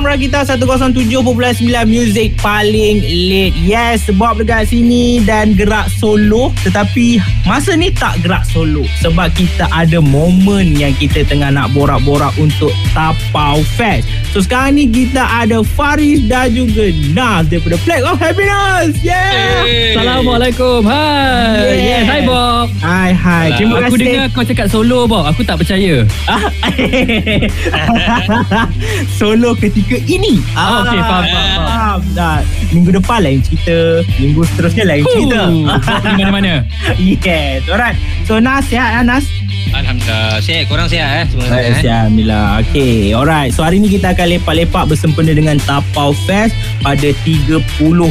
Program Rakita 107.9 Music paling late Yes sebab dekat sini Dan gerak solo Tetapi Masa ni tak gerak solo Sebab kita ada momen Yang kita tengah nak borak-borak Untuk Tapau Fest So sekarang ni kita ada Faris dan juga Nas Daripada Flag of Happiness Yeah Hey. Assalamualaikum. Hai. Yeah. Yes, hai Bob. Hai hai Terima aku kasih dengar kau cakap solo Bob. Aku tak percaya. Solo ketika ini Ah, okey, faham, faham, faham. faham. Dah, Minggu depan lain cerita Minggu seterusnya lain cerita Huh. Di mana-mana. Yes Alright So Nas sihat ah, Nas Alhamdulillah. Sihat, korang sihat eh semua. Eh? sihat Alhamdulillah Okay Alright So hari ni kita akan lepak-lepak Bersempena dengan Tapau Fest Pada 30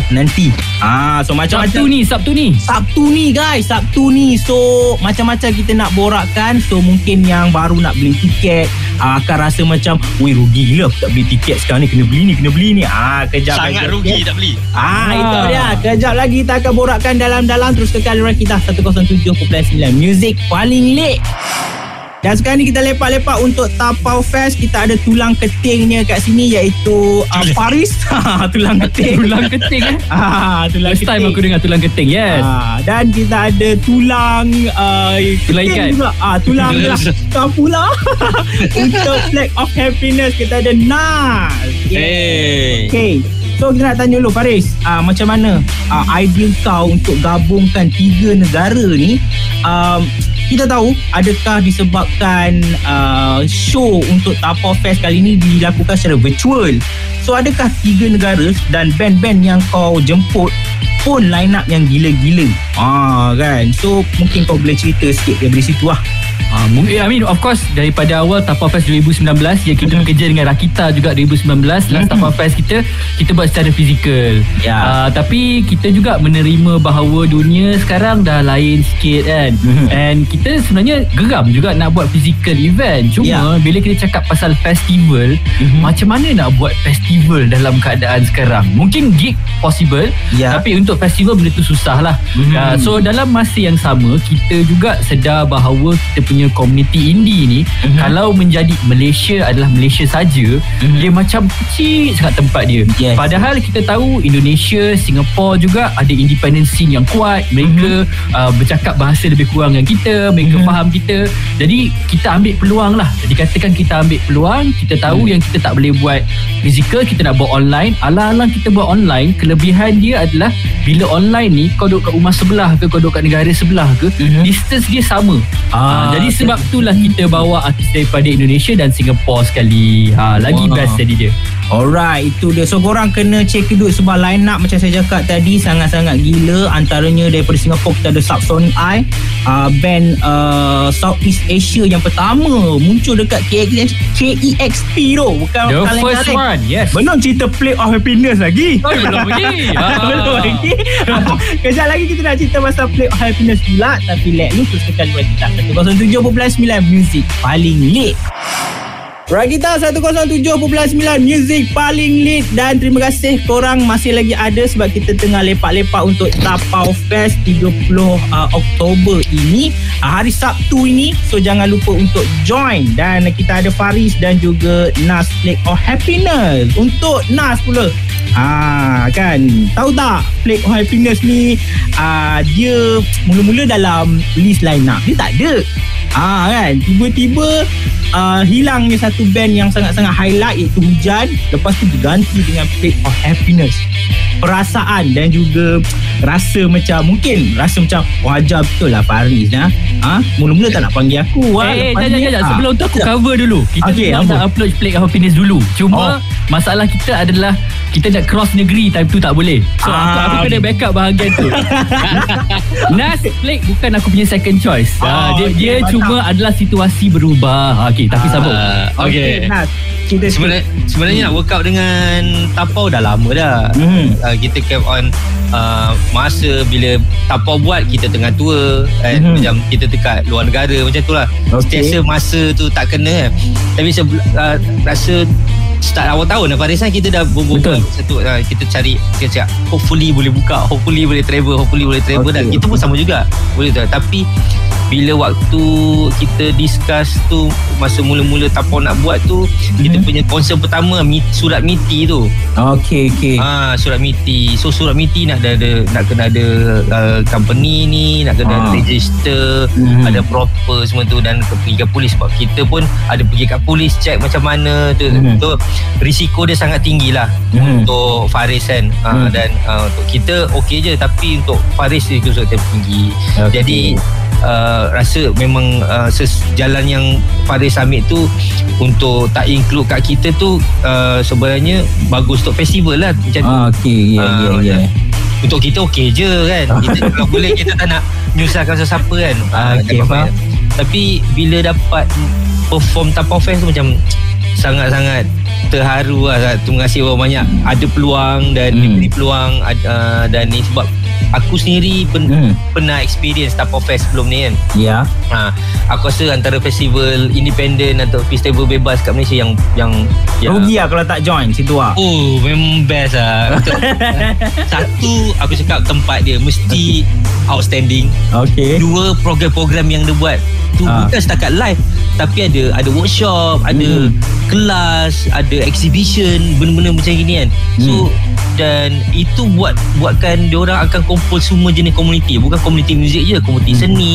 nanti Ah, So macam-macam Sabtu ni, Sabtu ni. Sabtu ni guys Sabtu ni So macam-macam kita nak borakkan So mungkin yang baru nak beli tiket uh, Akan rasa macam Weh rugi gila Aku tak beli tiket sekarang ni Kena beli ni Kena beli ni ah, kejap Sangat lagi. rugi tak beli. Ah, Ah. itu dia. Kejap lagi kita akan borakkan dalam-dalam terus kekal orang kita 107.9 Music paling late. Dan sekarang ni kita lepak-lepak untuk Tapau Fest. Kita ada tulang ketingnya kat sini iaitu uh, Paris. tulang keting. Tulang keting eh. Ah, tulang First time aku dengar tulang keting. Yes. Ah, dan kita ada tulang uh, Tulang keting ikan. juga. Ah, tulang lah. pula. Untuk Flag of Happiness kita ada Nas. Hey. Okay So kita nak tanya dulu Faris uh, Macam mana uh, idea kau untuk gabungkan tiga negara ni um, Kita tahu adakah disebabkan uh, show untuk Tapau Fest kali ni dilakukan secara virtual. So adakah tiga negara dan band-band yang kau jemput pun line up yang gila-gila? Ah kan? So mungkin kau boleh cerita sikit daripada situ lah Ah, mungkin I mean of course daripada awal Tapau Fest 2019 yang kita Mhm. bekerja dengan Rakita juga 2019 last Mhm. Tapau Fest kita kita buat secara fizikal. Ya. Ah, tapi kita juga menerima bahawa dunia sekarang dah lain sikit kan. Mhm. And kita sebenarnya geram juga nak buat physical event. Cuma Ya. bila kita cakap pasal festival, Mhm. macam mana nak buat festival dalam keadaan sekarang? Mungkin gig possible, Ya. tapi untuk festival benda tu susah lah. Mhm. Ah, so dalam masa yang sama kita juga sedar bahawa kita punya komuniti indie ni Mhm. kalau menjadi Malaysia adalah Malaysia saja Mhm. dia macam kecil sangat tempat dia Yes. padahal kita tahu Indonesia Singapore juga ada independent scene yang kuat mereka uh, bercakap bahasa lebih kurang dengan kita mereka Mhm. faham kita jadi kita ambil peluang lah dikatakan kita ambil peluang kita tahu Mhm. yang kita tak boleh buat physical kita nak buat online alang-alang kita buat online kelebihan dia adalah bila online ni kau duduk kat rumah sebelah ke kau duduk kat negara sebelah ke Mhm. distance dia sama Ah, Ah, jadi sebab itulah kita bawa artis daripada Indonesia dan Singapore sekali. Ha, lagi Wah. best jadi dia. Alright, itu dia. So korang kena check dulu sebab line up macam saya cakap tadi sangat-sangat gila. Antaranya daripada Singapore kita ada Subsonic Eye, uh, band uh, Southeast Asia yang pertama muncul dekat KX, KEXP tu. Bukan The first one, yes. Belum cerita Play of Happiness lagi. Oh, belum lagi. Ah. Belum lagi. Kejap lagi kita nak cerita pasal Play of Happiness pula. Tapi let lu terus tekan buat kita. 107.9 Music paling lit. Rakita 107.9 Music paling lit. Dan terima kasih korang masih lagi ada Sebab kita tengah lepak-lepak untuk Tapau Fest 30 uh, Oktober ini. Uh, Hari Sabtu ini So jangan lupa untuk join. Dan kita ada Faris dan juga Nas Plague of Happiness. Untuk Nas pula. Ah kan? Tahu tak Plague of Happiness ni uh, Dia Mula-mula dalam List line up. Dia tak ada. Ah kan? Tiba-tiba uh, Hilangnya satu band Yang sangat-sangat highlight Iaitu Hujan. Lepas tu diganti dengan Plague of Happiness Perasaan Dan juga Rasa macam Mungkin Rasa macam Wajar betul lah Faris nah. ha? Mula-mula tak nak panggil aku wah, Eh, eh, jangan, jangan. ah. Sebelum tu aku cover dulu. Kita Okey, okay, apa? nak upload Plague of Happiness dulu. Cuma, Oh. masalah kita adalah kita nak cross negeri time tu tak boleh. So, aku, Ah, aku kena okey. backup bahagian tu. Nas Plague bukan aku punya second choice. Ah, Oh, dia okey, dia mantap. cuma adalah situasi berubah. Okey, tapi. Ah, Okay, okay. Nas Kita Sebenarnya, sebenarnya nak workout dengan Tapau dah lama dah. Hmm. Uh, kita keep on uh, masa bila Tapau buat kita tengah tour kan Mhm. macam kita dekat luar negara macam tu lah. Okay. Setiasa masa tu tak kena kan. Tapi sebel, uh, rasa start awal tahun apa Resan kita dah berbual Betul. satu uh, kita cari kita cakap hopefully boleh buka hopefully boleh travel hopefully boleh travel Okay, dan kita pun sama juga boleh tu tapi bila waktu kita discuss tu masa mula-mula tapau nak buat tu kita Mhm. punya concern pertama surat MITI tu Okey okey. Ah surat MITI. So surat MITI nak ada, ada nak kena ada uh, company ni, nak kena ada register, Mhm. ada proper semua tu dan pergi ke polis sebab kita pun ada pergi kat polis check macam mana tu. Mhm. Tu risiko dia sangat tinggi lah Mhm. untuk Faris kan. Mhm. dan uh, untuk kita okey je tapi untuk Faris risiko sangat tinggi. Okey. Jadi uh, rasa memang uh, jalan yang Faris ambil tu untuk tak include kat kita tu uh, sebenarnya bagus untuk festival lah macam tu. Ah, okey ya Ah, ya ya. Untuk kita okey je kan kita, Kalau boleh kita tak nak Menyusahkan sesiapa kan Ah, okey, dapat faham. bayar. Tapi bila dapat Perform Tapau Fest tu macam Sangat-sangat Terharu lah Terima kasih orang banyak Ada peluang Dan Hmm. diberi peluang uh, Dan ni sebab Aku sendiri pen, Hmm. pernah experience Tapau Fest sebelum ni kan Ya. ha, Aku rasa antara festival Independent Atau festival bebas kat Malaysia Yang Yang, yang Rugi lah kalau tak join situ ah. Oh memang best Untuk- Satu Aku cakap tempat dia Mesti Outstanding Okey. Dua program-program yang dia buat Tu Ah. bukan setakat live Tapi ada Ada workshop Ada Hmm. kelas Ada exhibition Benda-benda macam gini kan So Hmm. Dan itu buat Buatkan Diorang akan kumpul Semua jenis komuniti Bukan komuniti muzik je Komuniti Hmm. seni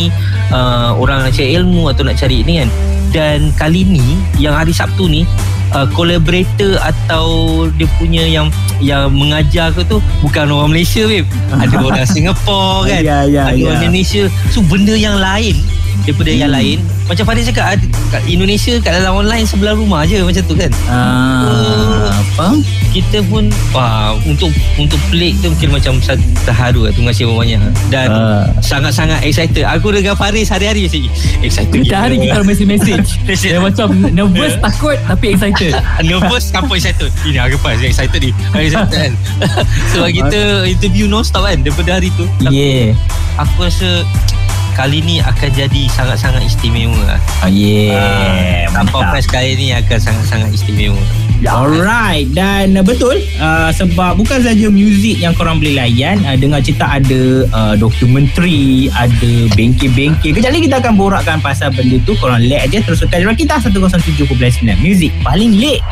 uh, Orang nak cari ilmu Atau nak cari ni kan Dan kali ni Yang hari Sabtu ni uh, collaborator atau dia punya yang yang mengajar ke tu bukan orang Malaysia babe ada orang Singapore kan Ya ya ada ya. orang Indonesia so benda yang lain daripada yang Hmm. lain. Macam Farid cakap ada, kat Indonesia kat dalam online sebelah rumah je macam tu kan. Ah, faham? kita pun wah, untuk untuk pelik tu mungkin macam terharu lah terima kasih banyak dan Ah. sangat-sangat excited. Aku dengan Faris hari-hari mesti excited Setiap hari kita orang message message Message. Dia macam nervous takut Tapi excited. Nervous apa excited. Ini aku pas Excited ni. Excited kan? Sebab kita interview non-stop kan Daripada hari tu. Yeah. Aku rasa Kali ni akan jadi Sangat-sangat istimewa. Ah, yeah. Tanpa mantap. press kali ni Akan sangat-sangat istimewa. Alright dan uh, betul uh, sebab bukan saja muzik yang korang boleh layan uh, dengar cerita ada uh, dokumentari ada bengkel-bengkel kejap lagi kita akan borakkan pasal benda tu korang let aja terus tekan Rakita 107.9 muzik paling lit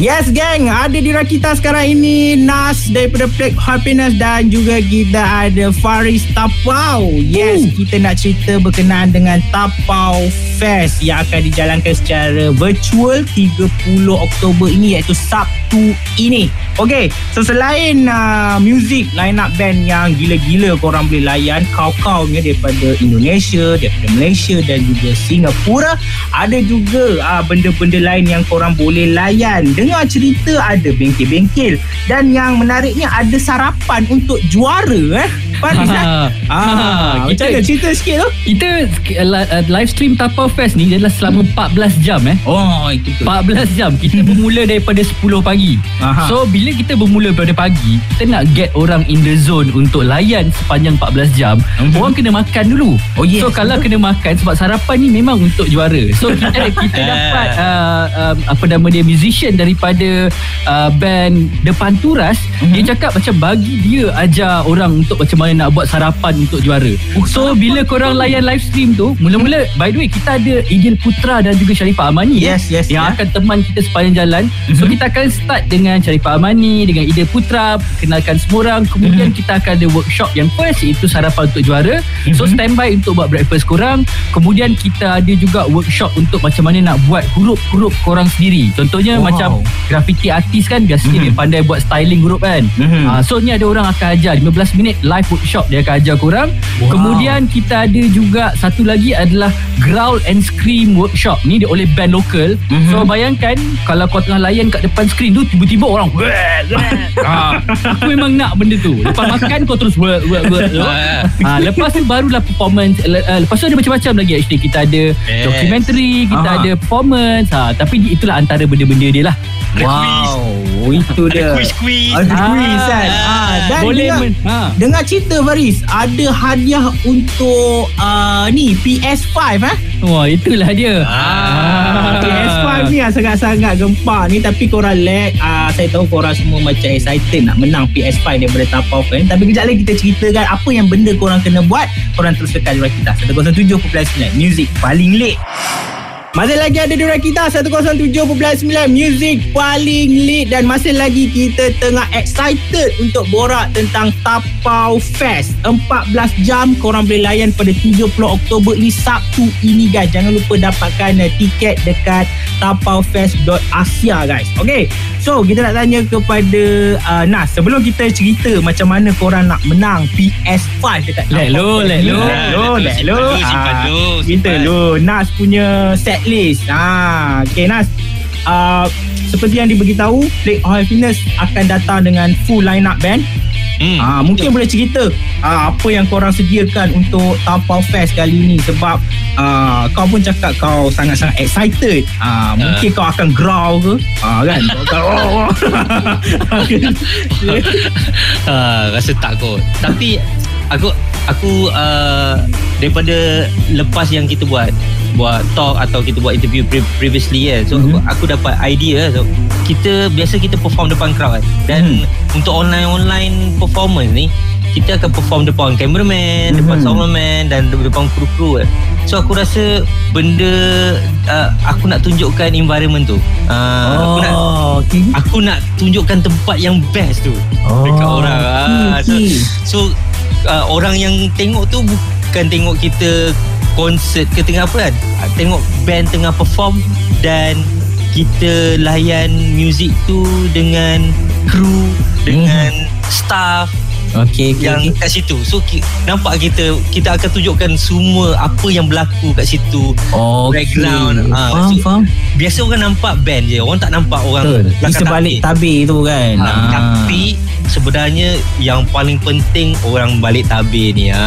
Yes gang, ada di Rakita sekarang ini Nas daripada Black Happiness dan juga kita ada Faris Tapau. Yes, kita nak cerita berkenaan dengan Tapau Fest yang akan dijalankan secara virtual 30 Oktober ini iaitu Sabtu ini. Okay, so selain uh, music line up band yang gila-gila korang boleh layan, kau-kau ni daripada Indonesia, daripada Malaysia dan juga Singapura, ada juga uh, benda-benda lain yang korang boleh layan. Dengar cerita ada bengkel-bengkel dan yang menariknya ada sarapan untuk juara eh. Faris eh? Ah, macam kita- mana cerita sikit tu? Kita uh, li- live stream Tapau Fest ni adalah selama 14 jam eh. Oh, itu tu. 14 jam Kita bermula daripada 10 pagi Aha. So bila kita bermula daripada pagi Kita nak get orang in the zone Untuk layan sepanjang 14 jam Mhm. Orang kena makan dulu Oh, yes. So kalau kena makan Sebab sarapan ni memang untuk juara So kita kita dapat uh, um, Apa nama dia Musician daripada uh, Band Depan Turas Mhm. Dia cakap macam bagi dia Ajar orang untuk macam mana Nak buat sarapan untuk juara Oh, So bila korang layan live stream tu Mula-mula By the way kita ada Idil Putra Dan juga Sharifah Amani eh Yes, yes, yang ya. akan teman kita sepanjang jalan. So Mhm. kita akan start dengan Sharifah Amani dengan Ida Putra, kenalkan semua orang. Kemudian Mhm. kita akan ada workshop yang first iaitu sarapan untuk juara. So Mhm. standby untuk buat breakfast korang. Kemudian kita ada juga workshop untuk macam mana nak buat huruf-huruf korang sendiri. Contohnya Wow. macam graffiti artis kan biasanya Mhm. dia pandai buat styling huruf kan. Mhm. Ah, so ni ada orang akan ajar 15 minit live workshop dia akan ajar korang. Wow. Kemudian kita ada juga satu lagi adalah growl and scream workshop. Ni dia oleh band lokal. Mhm. So bayangkan kalau kau tengah layan kat depan skrin tu tiba-tiba orang ah, aku memang nak benda tu. Lepas makan kau terus wah, wah, wah. Ah, lepas tu barulah performance Le- uh, lepas tu ada macam-macam lagi actually kita ada Yes. documentary kita Aha. ada performance ha, tapi itulah antara benda-benda dia lah Wow, itu dia. quiz Ada quiz kan. Ah, dan boleh dengar, men, ha. dengar cerita Faris, ada hadiah untuk uh, ni PS5 eh. Wah itulah dia Ah. PS5 ni ah, sangat-sangat gempak ni tapi korang lag uh, saya tahu korang semua macam excited nak menang PS5 daripada Tapau kan tapi kejap lagi kita ceritakan apa yang benda korang kena buat korang terus tekan di kita 107.9 music paling late masih lagi ada di kita 107.9 Music paling lead Dan masih lagi kita tengah excited Untuk borak tentang Tapau Fest. 14 jam korang boleh layan pada 30 Oktober ini Sabtu ini guys. Jangan lupa dapatkan uh, tiket dekat tapaufest.asia guys. Okay. So kita nak tanya kepada uh, Nas Sebelum kita cerita macam mana korang nak menang PS5 dekat Let lo, let lo Let lo, let lo lo Kita lo Nas punya set checklist. Ah, okay Nas. Uh, seperti yang diberitahu, Plague of Happiness akan datang dengan full line up band. Hmm. Ah, mungkin boleh cerita ah, apa yang korang sediakan untuk Tapau Fest kali ni sebab ah, kau pun cakap kau sangat-sangat excited. Ah, mungkin uh. kau akan growl ke? Ah, kan? oh, oh. ah, rasa tak kot. Tapi aku aku uh, daripada lepas yang kita buat buat talk atau kita buat interview pre- previously kan so mm-hmm. aku dapat idea so kita biasa kita perform depan crowd kan dan mm. untuk online online performance ni kita akan perform depan cameraman mm-hmm. depan soundman dan depan kru-kru kan so aku rasa benda uh, aku nak tunjukkan environment tu uh, oh, aku nak okay. aku nak tunjukkan tempat yang best tu oh, dekat orang okay. uh, so, so uh, orang yang tengok tu bukan tengok kita konsert ke tengah apa kan ah, tengok band tengah perform dan kita layan muzik tu dengan kru dengan hmm. staff Okay, okay, yang okay. kat situ so ki, nampak kita kita akan tunjukkan semua apa yang berlaku kat situ okay. background ha, faham, so, faham. biasa orang nampak band je orang tak nampak orang di sebalik tabir tu kan ha, ha. tapi sebenarnya yang paling penting orang balik tabir ni ha.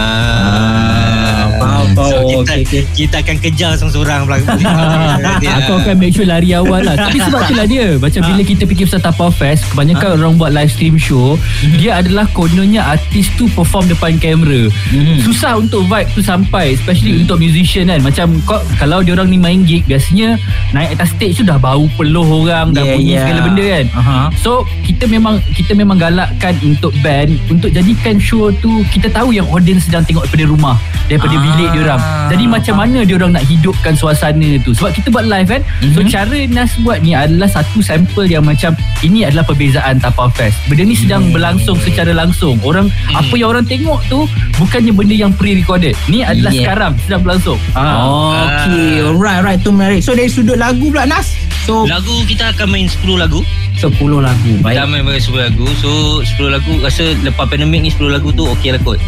ha. so, kita, okay, okay. kita akan kejar seorang-seorang aku akan make sure lari awal lah tapi sebab itulah dia macam ha. bila kita fikir pasal Tapau Fest kebanyakan ha. orang buat live stream show hmm. dia adalah kononnya artis tu perform depan kamera hmm. susah untuk vibe tu sampai especially hmm. untuk musician kan macam kau, kalau dia orang ni main gig biasanya naik atas stage tu dah bau peluh orang dah yeah, bunyi yeah. segala benda kan uh-huh. so kita memang kita memang galakkan untuk band untuk jadikan show tu kita tahu yang audience sedang tengok daripada rumah daripada ah. bilik dia orang jadi macam mana dia orang nak hidupkan suasana tu sebab kita buat live kan mm-hmm. so mhm. cara Nas buat ni adalah satu sampel yang macam ini adalah perbezaan Tapau Fest benda ni sedang berlangsung secara langsung orang mm. apa yang orang tengok tu bukannya benda yang pre-recorded. Ni adalah yeah. sekarang sedang berlangsung. Ah. okay alright alright. Tu menarik. So dari sudut lagu pula Nas so lagu kita akan main 10 lagu. 10 lagu Baik. Kita main 10 lagu. So 10 lagu Rasa lepas pandemik ni 10 lagu tu Okey lah kot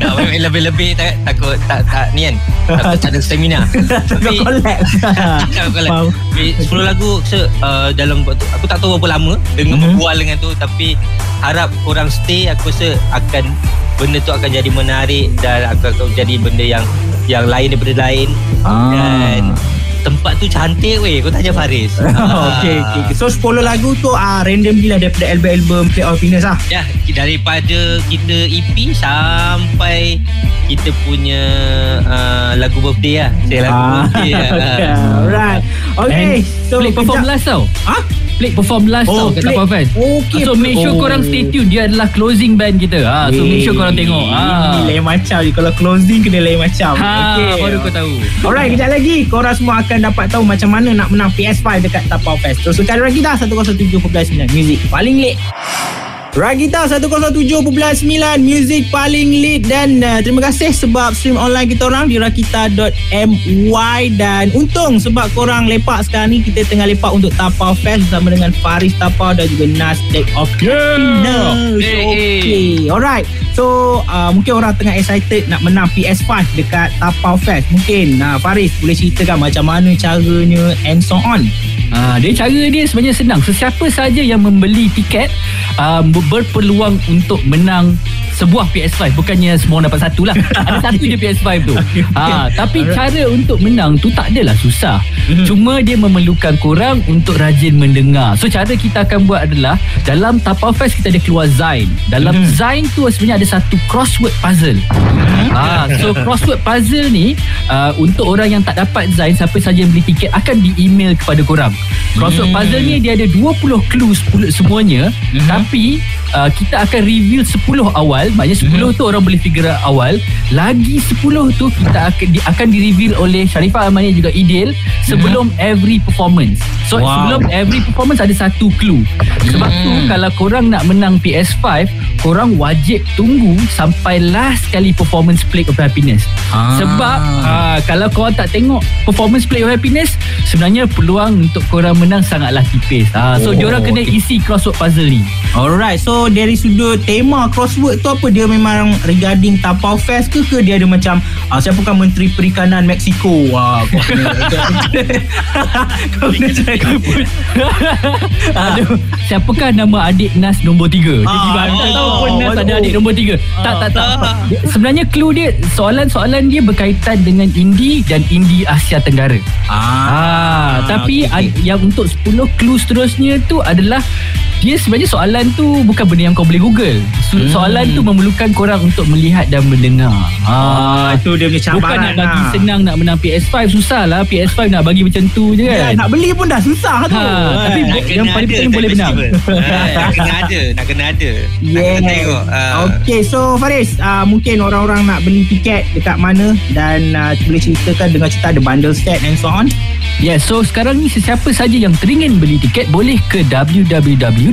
Nak main lebih-lebih tak, Takut tak, tak Ni kan? Takut tak ada stamina. Tapi Tak collab 10 lagu so, uh, Dalam waktu Aku tak tahu berapa lama Dengan mm-hmm. berbual dengan tu Tapi Harap korang stay Aku rasa akan Benda tu akan jadi menarik Dan akan jadi benda yang Yang lain daripada lain. Ah. Dan tempat tu cantik weh. Kau tanya Faris. Okey okey so 10 lagu tu ah random gila daripada album-album Play of Happiness ah ya daripada kita EP sampai kita punya uh, lagu birthday lah. Saya lagu ah. birthday lah. okay. alright okay so play perform last tau. Ah Plate perform last oh, tau kat Tapau Fest. Okay. So make sure oh. korang stay tune. Dia adalah closing band kita. Ha, so make sure korang tengok. Ha. Ini lain macam. Kalau closing kena lain macam. Ha, okay. baru kau tahu. Alright, kejap lagi. Korang semua akan dapat tahu macam mana nak menang PS5 dekat Tapau Fest. So sekali lagi dah 107.9 Music. Paling late. Ragita 107.9 Music paling lead Dan uh, terima kasih sebab stream online kita orang Di rakita.my Dan untung sebab korang lepak sekarang ni Kita tengah lepak untuk Tapau Fest Bersama dengan Faris Tapau Dan juga Nas Deck of yeah. Okay Alright So uh, mungkin orang tengah excited Nak menang PS5 dekat Tapau Fest. Mungkin uh, Faris boleh ceritakan Macam mana caranya And so on Ah, dia cara dia sebenarnya senang. Sesiapa saja yang membeli tiket uh, berpeluang untuk menang sebuah PS5 bukannya semua dapat satu lah. Ada satu je PS5 tu. Ha, tapi cara untuk menang tu tak adalah susah. Mhm. cuma dia memerlukan korang untuk rajin mendengar. So cara kita akan buat adalah dalam Tapau Fest kita ada keluar Zain. Dalam mhm. Zain tu sebenarnya ada satu crossword puzzle. Ha, so crossword puzzle ni uh, untuk orang yang tak dapat Zain siapa saja yang beli tiket akan di email kepada korang. Crossword puzzle ni dia ada 20 clue semuanya. Tapi uh, kita akan reveal 10 awal maknanya 10 mm-hmm. tu orang boleh figure awal lagi 10 tu kita akan di, akan di reveal oleh Sharifah Amani juga Idil sebelum mm-hmm. every performance so wow. sebelum every performance ada satu clue sebab mm. tu kalau korang nak menang PS5 korang wajib tunggu sampai last kali performance Plague of Happiness ah. sebab uh, kalau korang tak tengok performance Plague of Happiness sebenarnya peluang untuk korang menang sangatlah tipis uh, so oh, diorang kena okay. isi crossword puzzle ni alright so dari sudut tema crossword tu apa dia memang regarding Tapau Fest ke ke dia ada macam uh, siapa kan Menteri Perikanan Mexico wah kau kena kau kena cakap. Aduh, siapakah nama adik Nas nombor 3 dia ah, gimana tak tahu pun Nas ada adik nombor 3 tak tak tak sebenarnya clue dia soalan-soalan dia berkaitan dengan Indi dan Indi Asia Tenggara. Ah, ah tapi okay, okay. yang untuk 10 clue seterusnya tu adalah dia sebenarnya soalan tu bukan benda yang kau boleh google. So, hmm. soalan tu memerlukan korang untuk melihat dan mendengar. Ha. Oh, itu dia punya cabaran bukan nak bagi lah. senang nak menang PS5 susah lah PS5 nak bagi macam tu je kan. ya, nak beli pun dah susah tu. Ha, tapi nak yang paling penting boleh menang. Ha, nak kena ada nak kena ada. Yeah. nak kena tengok uh. Okay so Faris uh, mungkin orang-orang nak beli tiket dekat mana dan uh, boleh ceritakan dengan cerita ada bundle set and so on? Yes, so sekarang ni sesiapa saja yang teringin beli tiket boleh ke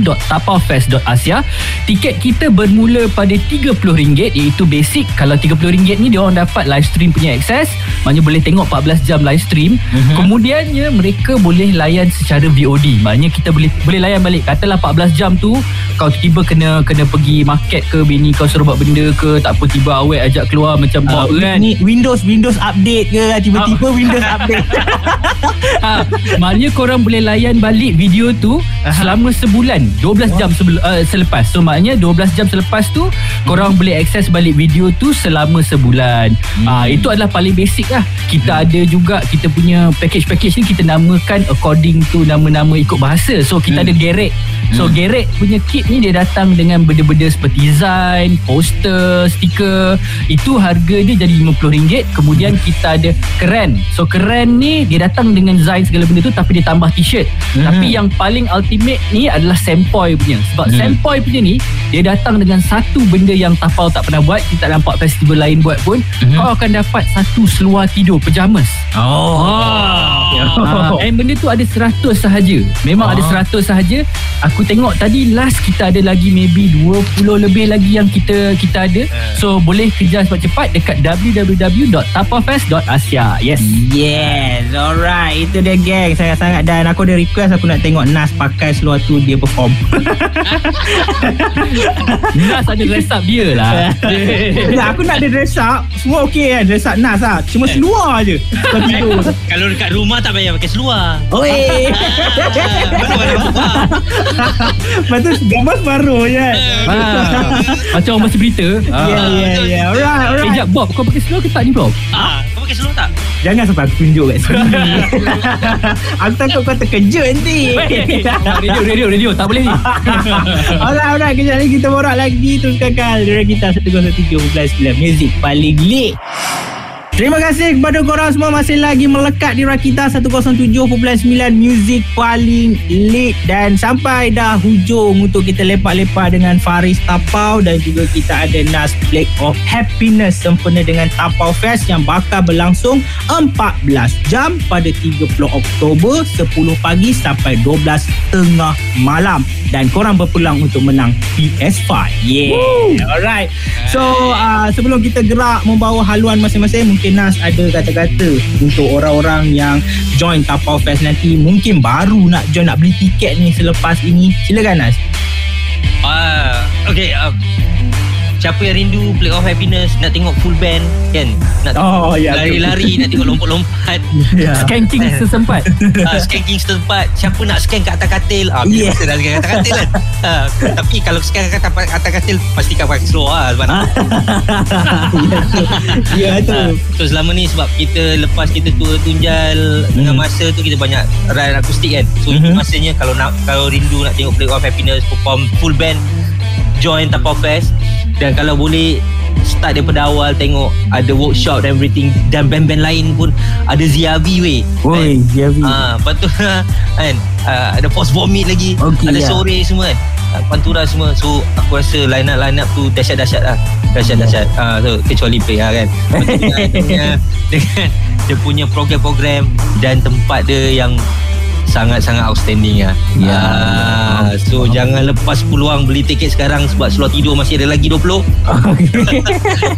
www.tapafest.asia. Tiket kita bermula pada RM30 iaitu basic. Kalau RM30 ni dia orang dapat live stream punya akses, maknanya boleh tengok 14 jam live stream. Mm-hmm. Kemudiannya mereka boleh layan secara VOD. Maknanya kita boleh boleh layan balik. Katalah 14 jam tu kau tiba kena kena pergi market ke bini kau suruh buat benda ke tak apa tiba awet ajak keluar macam uh, kan. Ni Windows Windows update ke tiba-tiba uh. Windows update. ha, maknanya korang boleh layan balik video tu Aha. selama sebulan 12 jam sebel, uh, selepas so maknanya 12 jam selepas tu korang boleh akses balik video tu selama sebulan hmm. ha, itu adalah paling basic lah kita hmm. ada juga kita punya package-package ni kita namakan according to nama-nama ikut bahasa so kita hmm. ada So hmm. Garrett punya kit ni dia datang dengan benda-benda seperti design poster stiker itu harga dia jadi RM50 kemudian kita ada keren so keren ni dia datang dengan design segala benda tu tapi dia tambah t-shirt mm-hmm. tapi yang paling ultimate ni adalah Sempoy punya sebab mm. Sempoy punya ni dia datang dengan satu benda yang tapau tak pernah buat kita tak nampak festival lain buat pun mm-hmm. kau akan dapat satu seluar tidur pajamas oh, oh. Uh, and benda tu ada 100 sahaja memang oh. ada 100 sahaja aku tengok tadi last kita ada lagi maybe 20 lebih lagi yang kita kita ada. Uh. so boleh kejar cepat-cepat dekat www.tapafest.asia yes. Yes alright. Itu dia geng sangat-sangat. Dan aku ada request aku nak tengok Nas pakai seluar tu dia perform. Nas ada dress up dia lah. Nah, aku nak ada dress up. Semua okey kan dress up Nas lah. Cuma seluar je. Kalau dekat rumah tak payah pakai seluar. Oi Macam gambar separuh je kan? Macam orang masih berita. Ya ya ya. Alright alright. Sekejap Bob Kau pakai seluar ke tak ni Bob? Ah, Kau pakai seluar tak? Jangan sampai aku tunjuk kat sini. Aku takut kau terkejut nanti. Radio radio radio. Tak boleh ni. Alright alright. Kejap lagi kita borak lagi. Terus kakal Diorang kita 103.9 Music paling lit Terima kasih kepada korang semua masih lagi melekat di Rakita 107.9 Music paling lit dan sampai dah hujung untuk kita lepak-lepak dengan Faris Tapau dan juga kita ada Nas Black of Happiness sempena dengan Tapau Fest yang bakal berlangsung 14 jam pada 30 Oktober 10 pagi sampai 12 tengah malam dan korang berpeluang untuk menang PS5. Yeah. Woo. Alright. So uh, sebelum kita gerak membawa haluan masing-masing mungkin Nas ada kata-kata untuk orang-orang yang join Tapau Fest nanti. Mungkin baru nak join nak beli tiket ni selepas ini. Silakan Nas. Uh, okay um, siapa yang rindu Play of Happiness nak tengok full band kan nak Oh, ya, lari-lari nak tengok lompat-lompat Ya. Skanking sesempat uh, skanking setempat siapa nak scan kat atas katil ah Yeah. yeah. dah scan kat atas katil kan uh, tapi kalau scan kat atas, katil pastikan pakai slow lah sebab Ah. Ya tu. So selama ni sebab kita lepas kita tour tunjal hmm. dengan masa tu kita banyak ride akustik kan. So mm-hmm. itu Mhm. masanya kalau nak kalau rindu nak tengok Play of Happiness perform full band join Tapau Fest dan kalau boleh start daripada awal tengok ada workshop dan everything dan band-band lain pun ada Ziavi weh. Oi, Javi. Ah, lepas tu kan uh, ada post vomit lagi, Okey, ada ya. sore semua kan. Uh, pantura semua. So aku rasa line up line up tu dahsyat-dahsyat lah. Dahsyat-dahsyat. Ah so kecuali play lah kan. Dengan, dengan, dengan dia punya program-program dan tempat dia yang sangat-sangat outstanding lah. Ya. Ah, so jangan lepas peluang beli tiket sekarang sebab seluar tidur masih ada lagi 20.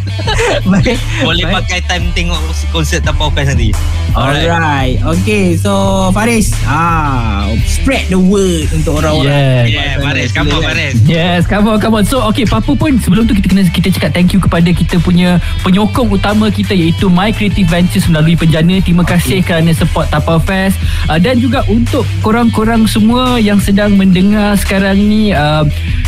Baik. Boleh Baik. pakai time tengok konsert Tapau Fest nanti. Alright. Okay, so Faris, ah, spread the word untuk orang-orang. Yeah. Yeah, Faris, come on Faris. Yes, come on, come on. So, okay, apa pun sebelum tu kita kena kita cakap thank you kepada kita punya penyokong utama kita iaitu My Creative Ventures melalui penjana. Terima kasih kerana support Tapau Fest. Uh, dan juga untuk korang-korang semua yang sedang mendengar sekarang ni, uh,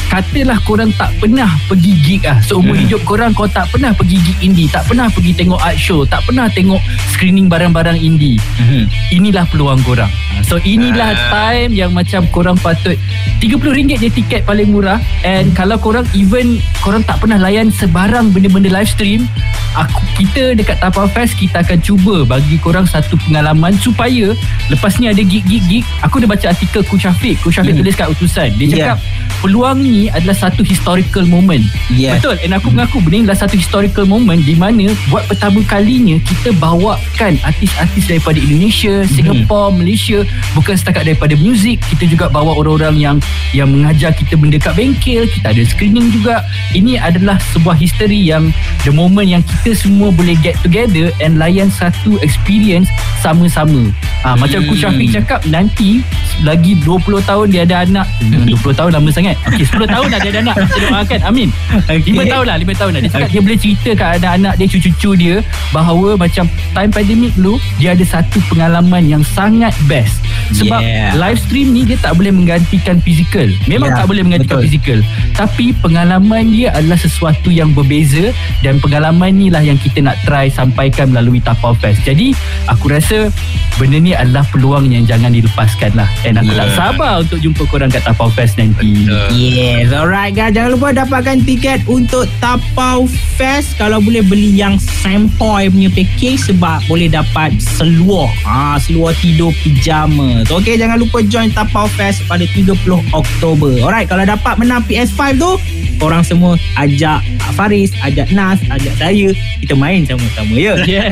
katalah korang tak pernah pergi gig ah. Seumur hidup korang kau tak pernah pergi gig indie, tak pernah pergi tengok art show, tak pernah tengok screening barang-barang indie. Mhm. Inilah peluang korang. So inilah Ah. time yang macam korang patut RM30 je tiket paling murah and kalau korang even korang tak pernah layan sebarang benda-benda live stream aku kita dekat Tapau Fest kita akan cuba bagi korang satu pengalaman supaya lepas ni ada gig-gig-gig aku dah baca artikel Ku Syafiq Ku Syafiq Hmm. tulis kat utusan dia Yeah. Peluang ni adalah satu historical moment. Yeah. Betul? And aku mengaku Benda ni adalah satu historical moment Di mana Buat pertama kalinya Kita bawakan Artis-artis daripada Indonesia Singapore Malaysia Bukan setakat daripada muzik Kita juga bawa orang-orang yang Yang mengajar kita benda kat bengkel Kita ada screening juga. Ini adalah sebuah history yang The moment yang kita semua boleh get together And layan satu experience Sama-sama. Ha, Macam Ku Syafiq cakap Nanti Lagi 20 tahun dia ada anak. 20 tahun lama sangat Okay 10 tahun dah dia ada anak Kita doakan Amin. Okay. 5 tahun lah 5 tahun lah Dia cakap dia boleh cerita kat anak-anak dia Cucu-cucu dia Bahawa macam Time pandemic dulu Dia ada satu pengalaman yang sangat best. Sebab Yeah. live stream ni Dia tak boleh menggantikan fizikal. Memang Yeah, tak boleh menggantikan betul. fizikal. Tapi pengalaman dia adalah sesuatu yang berbeza Dan pengalaman ni lah yang kita nak try Sampaikan melalui Tapau Fest. Jadi aku rasa Benda ni adalah peluang yang jangan dilepaskan lah. And aku tak Yeah. sabar untuk jumpa korang kat Tapau Fest nanti Yes, alright guys. Jangan lupa dapatkan tiket untuk Tapau Fest. Kalau boleh beli yang Sampoy punya package sebab boleh dapat seluar. Ah, seluar tidur pijama. So, okay, jangan lupa join Tapau Fest pada 30 Oktober. Alright, kalau dapat menang PS5 tu, korang semua ajak Faris, ajak Nas, ajak saya. Kita main sama-sama ya. Yeah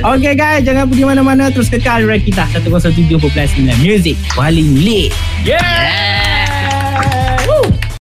Okay guys, jangan pergi mana-mana. Terus kekal Rakita 107.9 Music paling lit. Yeah Yeah.